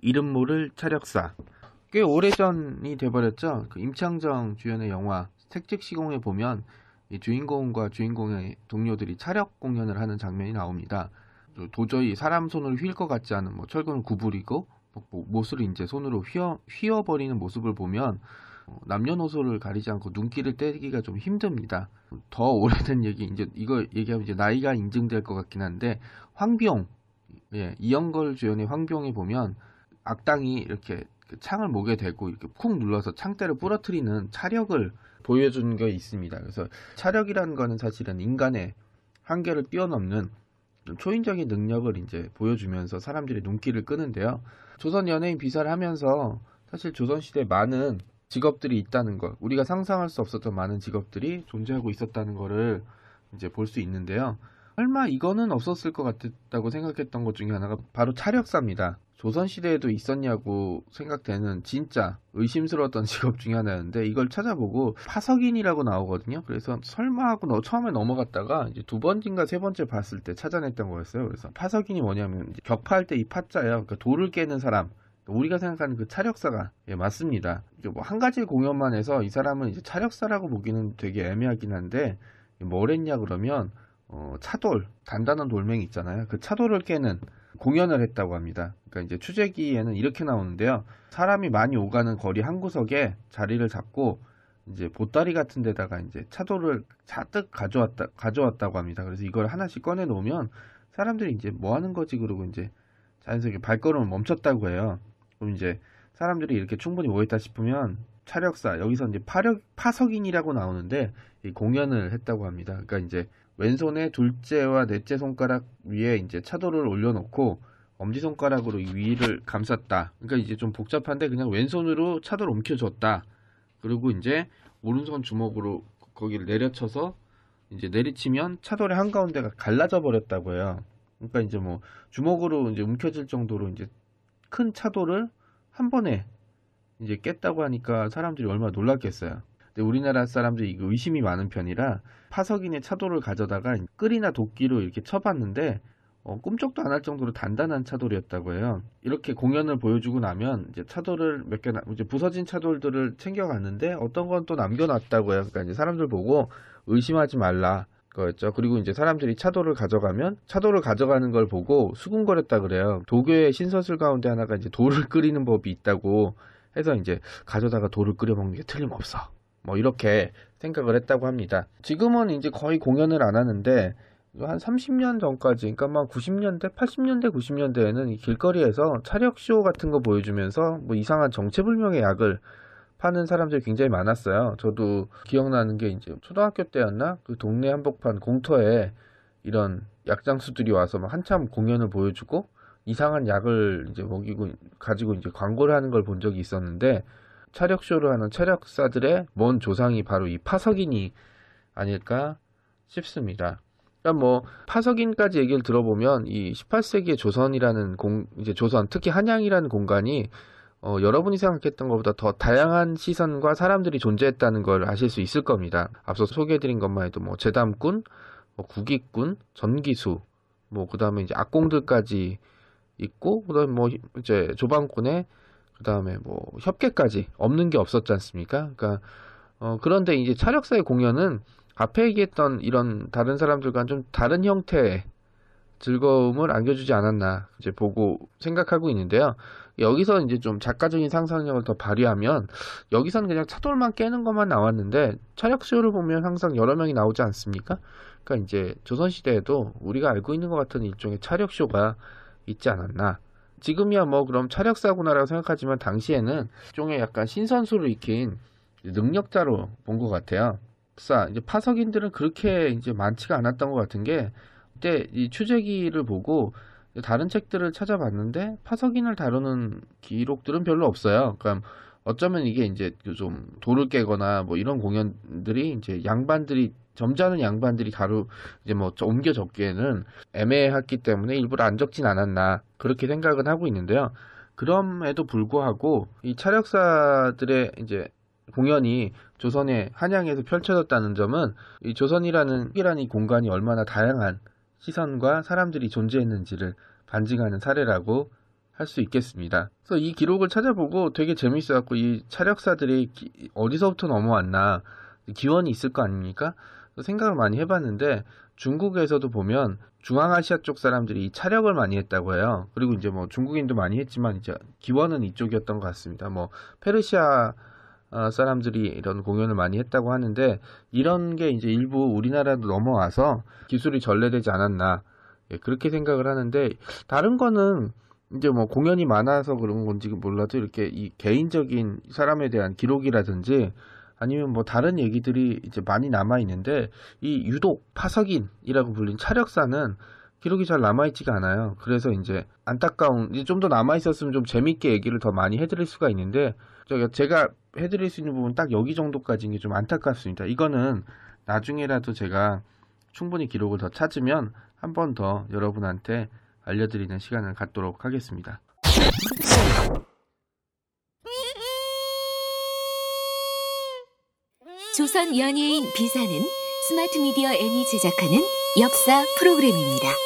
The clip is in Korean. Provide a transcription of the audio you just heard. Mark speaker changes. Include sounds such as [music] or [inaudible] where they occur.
Speaker 1: 이름 모를 차력사 꽤 오래전이 돼버렸죠. 그 임창정 주연의 영화 색즉 시공에 보면 이 주인공과 주인공의 동료들이 차력 공연을 하는 장면이 나옵니다. 도저히 사람 손을 휠 것 같지 않은 뭐 철근을 구부리고 뭐 못을 이제 손으로 휘어 휘어버리는 모습을 보면 어, 남녀노소를 가리지 않고 눈길을 떼기가 좀 힘듭니다. 더 오래된 얘기 이제 이거 얘기하면 이제 나이가 인증될 것 같긴 한데 황비용 예, 이영걸 주연의 황병에 보면 악당이 이렇게 그 창을 목에 대고 이렇게 쿵 눌러서 창대를 부러뜨리는 차력을 보여준 게 있습니다. 그래서 차력이라는 거는 사실은 인간의 한계를 뛰어넘는 초인적인 능력을 이제 보여주면서 사람들의 눈길을 끄는데요. 조선 연예인 비사를 하면서 사실 조선시대에 많은 직업들이 있다는 것, 우리가 상상할 수 없었던 많은 직업들이 존재하고 있었다는 것을 이제 볼 수 있는데요. 설마 이거는 없었을 것 같았다고 생각했던 것 중에 하나가 바로 차력사입니다. 조선시대에도 있었냐고 생각되는 진짜 의심스러웠던 [laughs] 직업 중에 하나였는데 이걸 찾아보고 파석인이라고 나오거든요. 그래서 설마 하고 너 처음에 넘어갔다가 이제 두 번인가 세 번째 봤을 때 찾아냈던 거였어요. 그래서 파석인이 뭐냐면 격파할 때 이 파자예요. 그러니까 돌을 깨는 사람. 우리가 생각하는 그 차력사가 예, 맞습니다. 뭐 한 가지 공연만 해서 이 사람은 이제 차력사라고 보기는 되게 애매하긴 한데 뭘 했냐 그러면 어, 차돌 단단한 돌멩이 있잖아요. 그 차돌을 깨는 공연을 했다고 합니다. 그러니까 이제 추재기에는 이렇게 나오는데요. 사람이 많이 오가는 거리 한 구석에 자리를 잡고 이제 보따리 같은 데다가 이제 차돌을 잔뜩 가져왔다 가져왔다고 합니다. 그래서 이걸 하나씩 꺼내 놓으면 사람들이 이제 뭐 하는 거지 그러고 이제 자연스럽게 발걸음을 멈췄다고 해요. 그럼 이제 사람들이 이렇게 충분히 모였다 싶으면 차력사 여기서 이제 파력 파석인이라고 나오는데 이 공연을 했다고 합니다. 그러니까 이제 왼손에 둘째와 넷째 손가락 위에 이제 차도를 올려놓고 엄지손가락으로 위를 감쌌다. 그러니까 이제 좀 복잡한데 그냥 왼손으로 차도를 움켜줬다. 그리고 이제 오른손 주먹으로 거기를 내려쳐서 이제 내리치면 차돌의 한가운데가 갈라져 버렸다고 해요. 그러니까 이제 뭐 주먹으로 이제 움켜질 정도로 이제 큰 차돌을 한 번에 이제 깼다고 하니까 사람들이 얼마나 놀랐겠어요. 근데 우리나라 사람들이 의심이 많은 편이라 파석인의 차돌을 가져다가 끌이나 도끼로 이렇게 쳐봤는데 어, 꿈쩍도 안 할 정도로 단단한 차돌이었다고 해요. 이렇게 공연을 보여주고 나면 이제 차돌을 몇 개, 이제 부서진 차돌들을 챙겨갔는데 어떤 건 또 남겨놨다고 해요. 그러니까 이제 사람들 보고 의심하지 말라. 거였죠. 그리고 이제 사람들이 차돌을 가져가면 차돌을 가져가는 걸 보고 수군거렸다 그래요. 도교의 신서술 가운데 하나가 이제 돌을 [laughs] 끓이는 법이 있다고 해서 이제 가져다가 돌을 끓여 먹는 게 틀림없어. 뭐 이렇게 생각을 했다고 합니다. 지금은 이제 거의 공연을 안 하는데 한 30년 전까지, 그러니까 막 90년대, 80년대, 90년대에는 길거리에서 차력쇼 같은 거 보여주면서 뭐 이상한 정체불명의 약을 파는 사람들이 굉장히 많았어요. 저도 기억나는 게 이제 초등학교 때였나? 그 동네 한복판 공터에 이런 약장수들이 와서 막 한참 공연을 보여주고 이상한 약을 이제 먹이고 가지고 이제 광고를 하는 걸 본 적이 있었는데 차력쇼를 하는 차력사들의 먼 조상이 바로 이 파석인이 아닐까 싶습니다. 그러니까 뭐 파석인까지 얘기를 들어보면 이 18세기의 조선이라는 공 이제 조선 특히 한양이라는 공간이 어, 여러분이 생각했던 것보다 더 다양한 시선과 사람들이 존재했다는 걸 아실 수 있을 겁니다. 앞서 소개해드린 것만 해도 뭐 재담꾼, 뭐 국익군, 전기수, 뭐 그다음에 이제 악공들까지 있고 그다음에 뭐 이제 조방꾼의 그 다음에 뭐 협계까지 없는 게 없었지 않습니까? 그러니까 어, 그런데 이제 차력사의 공연은 앞에 얘기했던 이런 다른 사람들과는 좀 다른 형태의 즐거움을 안겨주지 않았나 이제 보고 생각하고 있는데요. 여기서 이제 좀 작가적인 상상력을 더 발휘하면 여기서는 그냥 차돌만 깨는 것만 나왔는데 차력쇼를 보면 항상 여러 명이 나오지 않습니까? 그러니까 이제 조선시대에도 우리가 알고 있는 것 같은 일종의 차력쇼가 있지 않았나 지금이야 뭐 그럼 차력사구나라고 생각하지만 당시에는 일종의 약간 신선수를 익힌 능력자로 본 것 같아요. 사 이제 파석인들은 그렇게 이제 많지가 않았던 것 같은 게 그때 이 추재기를 보고 다른 책들을 찾아봤는데 파석인을 다루는 기록들은 별로 없어요. 그러니까 어쩌면 이게 이제 좀 돌을 깨거나 뭐 이런 공연들이 이제 양반들이 점잖은 양반들이 다루 이제 뭐 옮겨 적기에는 애매했기 때문에 일부러 안 적진 않았나 그렇게 생각은 하고 있는데요. 그럼에도 불구하고 이 차력사들의 이제 공연이 조선의 한양에서 펼쳐졌다는 점은 이 조선이라는 이라는 공간이 얼마나 다양한 시선과 사람들이 존재했는지를 반증하는 사례라고 할 수 있겠습니다. 그래서 이 기록을 찾아보고 되게 재밌어갖고 이 차력사들이 기, 어디서부터 넘어왔나 기원이 있을 거 아닙니까? 생각을 많이 해봤는데 중국에서도 보면 중앙아시아 쪽 사람들이 이 차력을 많이 했다고 해요. 그리고 이제 뭐 중국인도 많이 했지만 이제 기원은 이쪽이었던 것 같습니다. 뭐 페르시아 어, 사람들이 이런 공연을 많이 했다고 하는데 이런 게 이제 일부 우리나라도 넘어와서 기술이 전래되지 않았나 예, 그렇게 생각을 하는데 다른 거는 이제 뭐 공연이 많아서 그런 건지 몰라도 이렇게 이 개인적인 사람에 대한 기록이라든지 아니면 뭐 다른 얘기들이 이제 많이 남아 있는데 이 유독 파석인이라고 불린 차력사는 기록이 잘 남아있지가 않아요. 그래서 이제 안타까운 이제 좀더 남아 있었으면 좀 재밌게 얘기를 더 많이 해드릴 수가 있는데 제가 해드릴 수 있는 부분 딱 여기 정도까지인 게 좀 안타깝습니다. 이거는 나중에라도 제가 충분히 기록을 더 찾으면 한 번 더 여러분한테 알려드리는 시간을 갖도록 하겠습니다.
Speaker 2: 조선 연예인 비사는 스마트 미디어 N이 제작하는 역사 프로그램입니다.